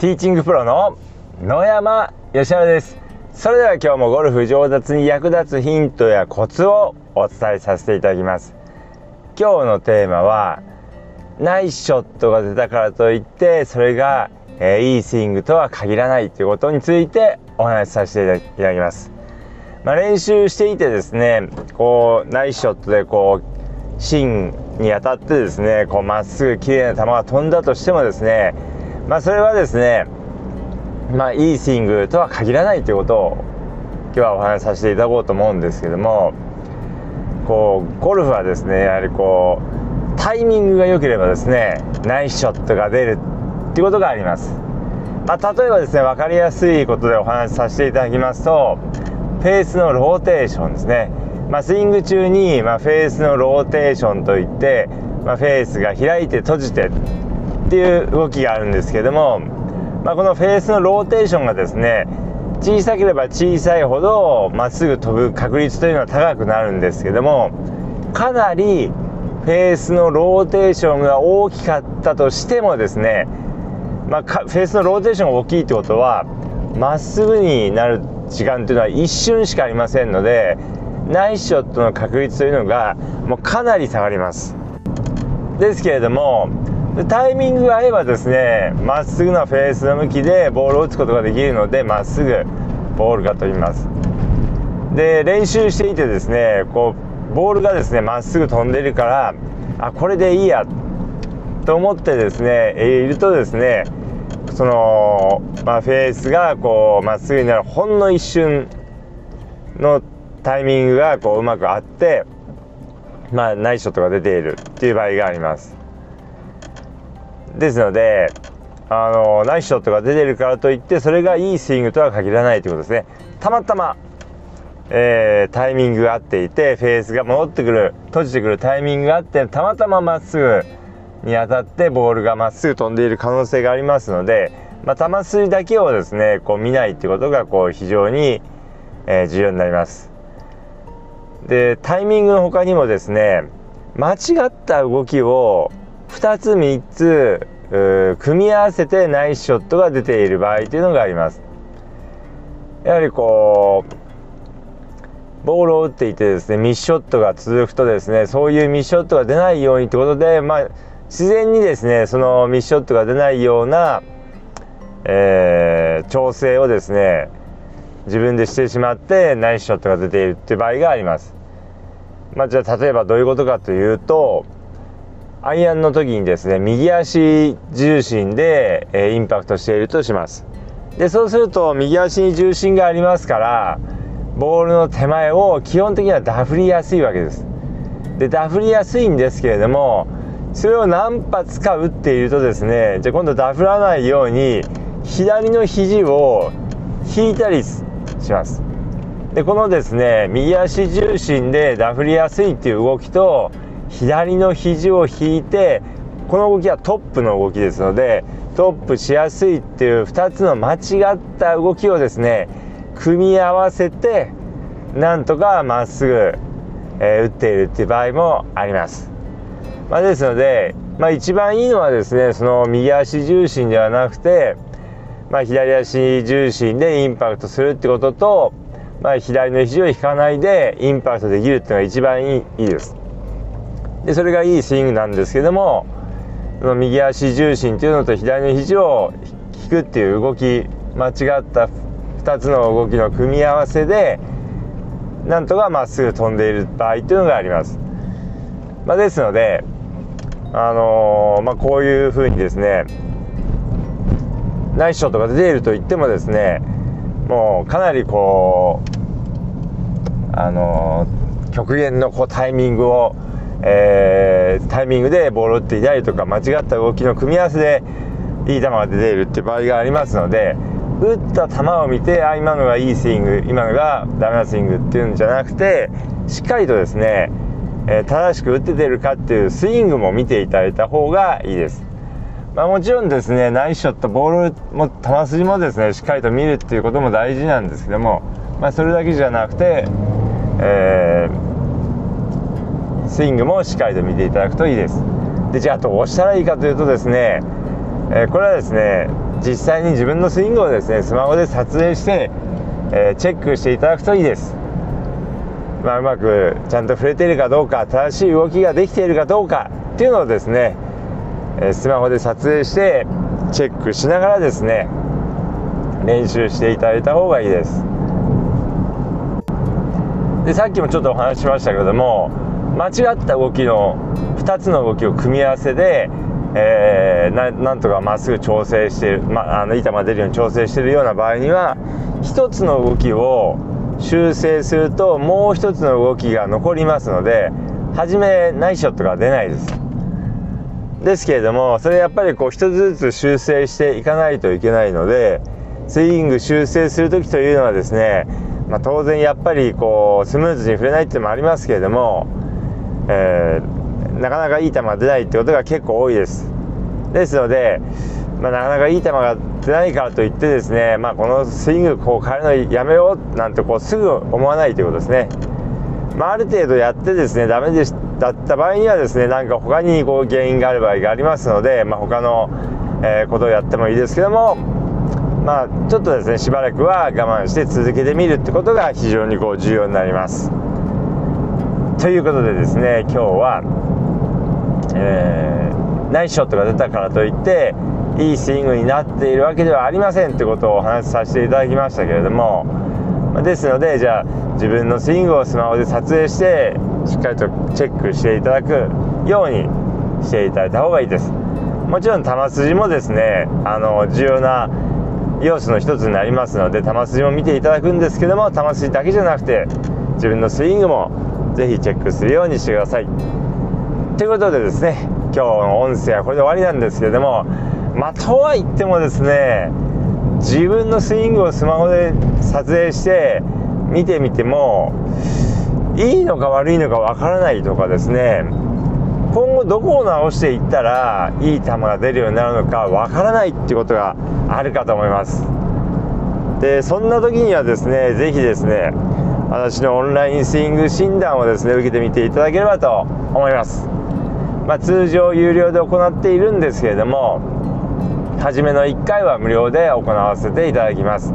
ティーチングプロの野山義原です。それでは今日もゴルフ上達に役立つヒントやコツをお伝えさせていただきます。今日のテーマはナイスショットが出たからといってそれが、えー、いいスイングとは限らないということについてお話しさせていただきます。まあ、練習していてですねこうナイスショットでこう芯に当たってですねこうまっすぐ綺麗な球が飛んだとしてもですねまあ、それはですね、まあ、いいスイングとは限らないということを今日はお話しさせていただこうと思うんですけどもこうゴルフはですねやはりこうタイミングが良ければですねナイスショットが出るっていうことがあります、まあ、例えばですね分かりやすいことでお話しさせていただきますとフェースのローテーションですね、まあ、スイング中に、まあ、フェースのローテーションといって、まあ、フェースが開いて閉じてっていう動きがあるんですけども、まあ、このフェースのローテーションがですね小さければ小さいほどまっすぐ飛ぶ確率というのは高くなるんですけどもかなりフェースのローテーションが大きかったとしてもですね、まあ、フェースのローテーションが大きいってことはまっすぐになる時間というのは一瞬しかありませんのでナイスショットの確率というのがもうかなり下がります。ですけれどもでタイミングが合えばですねまっすぐなフェースの向きでボールを打つことができるのでまっすぐボールが飛びます。で練習していてですねこうボールがですねまっすぐ飛んでるからあこれでいいやと思ってですねいるとですねその、まあ、フェースがこうまっすぐになるほんの一瞬のタイミングがこううまく合ってまあナイスショットが出ているっていう場合があります。ですのであのナイスショットが出てるからといってそれがいいスイングとは限らないということですね。たまたま、えー、タイミングが合っていてフェースが戻ってくる閉じてくるタイミングがあってたまたままっすぐに当たってボールがまっすぐ飛んでいる可能性がありますので、まあ、球筋だけをですねこう見ないってことがこう非常に、えー、重要になります。でタイミングの他にもですね間違った動きを2つ3つ組み合わせてナイスショットが出ている場合というのがありますやはりこうボールを打っていてですねミスショットが続くとですねそういうミスショットが出ないようにということでまあ自然にですねそのミスショットが出ないような、えー、調整をですね自分でしてしまってナイスショットが出ているっていう場合があります。まあ、じゃあ例えばどういうことかというとアイアンの時にですね右足重心で、え、インパクトしているとします。でそうすると右足に重心がありますからボールの手前を基本的にはダフりやすいわけです。でダフりやすいんですけれどもそれを何発か打っているとですねじゃあ今度ダフらないように左の肘を引いたりします。でこのですね右足重心でダフりやすいっていう動きと左の肘を引いてこの動きはトップの動きですのでトップしやすいっていう2つの間違った動きをですね組み合わせてなんとかまっすぐ、えー、打っているっていう場合もあります。まあ、ですので、まあ、一番いいのはですねその右足重心ではなくて、まあ、左足重心でインパクトするってことと、まあ、左の肘を引かないでインパクトできるっていうのが一番いいいいです。でそれがいいスイングなんですけどもその右足重心というのと左の肘を引くっていう動き間違った2つの動きの組み合わせでなんとかまっすぐ飛んでいる場合っていうのがあります。まあ、ですので、あのー、まあ、こういうふうにですねナイスショットが出ていると言ってもですねもうかなりこうあのー、極限のこうタイミングをえー、タイミングでボールを打っていたりとか間違った動きの組み合わせでいい球が出ているっていう場合がありますので打った球を見てあ今のがいいスイング今のがダメなスイングっていうんじゃなくてしっかりとですね、えー、正しく打って出るかっていうスイングも見ていただいた方がいいです。まあ、もちろんですねナイスショットボールも球筋もですねしっかりと見るっていうことも大事なんですけども、まあ、それだけじゃなくて、えースイングもしっかりと見ていただくといいです。でじゃあどうしたらいいかというとですねえ、これはですね実際に自分のスイングをですねスマホで撮影して、え、チェックしていただくといいです、まあ、うまくちゃんと触れているかどうか正しい動きができているかどうかっていうのをですね、えスマホで撮影してチェックしながらですね練習していただいた方がいいです。でさっきもちょっとお話ししましたけども間違った動きの2つの動きを組み合わせで、えー、なんとかまっすぐ調整してる、まあ、の板が出るように調整してるような場合には1つの動きを修正するともう1つの動きが残りますので初めナイスショットが出ないです。ですけれどもそれやっぱりこう1つずつ修正していかないといけないのでスイング修正する時というのはですね、まあ、当然やっぱりこうスムーズに触れないっていうのもありますけれども、えー、なかなかいい球が出ないってことが結構多いですですので、まあ、なかなかいい球が出ないからといってですね、まあ、このスイングこう変えるのやめようなんてこうすぐ思わないということですね、まあ、ある程度やってですねダメでしだった場合にはですねなんか他にこう原因がある場合がありますので、まあ、他の、えー、ことをやってもいいですけどもまあ、ちょっとですねしばらくは我慢して続けてみるってことが非常にこう重要になります。ということでですね今日は、えー、ナイスショットが出たからといっていいスイングになっているわけではありませんってことをお話しさせていただきましたけれどもですのでじゃあ自分のスイングをスマホで撮影してしっかりとチェックしていただくようにしていただいた方がいいです。もちろん球筋もですねあの重要な要素の一つになりますので球筋も見ていただくんですけども球筋だけじゃなくて自分のスイングもぜひチェックするようにしてください。ということでですね今日の音声はこれで終わりなんですけれどもまあとは言ってもですね自分のスイングをスマホで撮影して見てみてもいいのか悪いのかわからないとかですね今後どこを直していったらいい球が出るようになるのかわからないってことがあるかと思います。でそんな時にはですね是非ですね私のオンラインスイング診断をですね受けてみていただければと思います、まあ、通常有料で行っているんですけれども初めの1回は無料で行わせていただきます。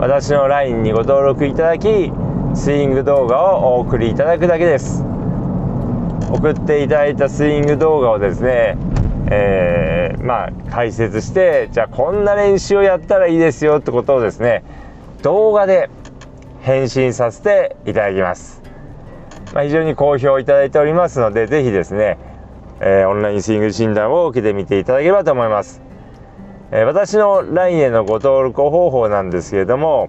私の LINE にご登録いただきスイング動画をお送りいただくだけです。送っていただいたスイング動画をですね、えー、まあ解説してじゃあこんな練習をやったらいいですよってことをですね動画で返信させていただきます、まあ、非常に好評いただいておりますので是非ですね、えー、オンラインスイング診断を受けてみていただければと思います、えー、私の LINE へのご登録方法なんですけれども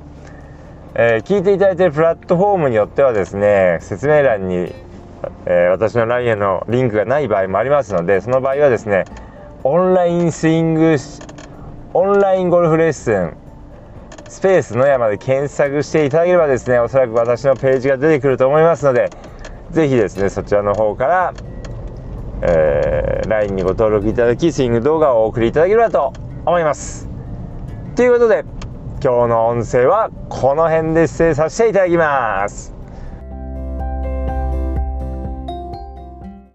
えー、聞いていただいているプラットフォームによってはですね説明欄にえー、私の LINE へのリンクがない場合もありますのでその場合はですねオンラインスイングオンラインゴルフレッスンスペース野山で検索していただければですねおそらく私のページが出てくると思いますので是非ですねそちらの方から、えー、LINE にご登録いただきスイング動画をお送りいただければと思います。ということで今日の音声はこの辺で失礼させていただきます。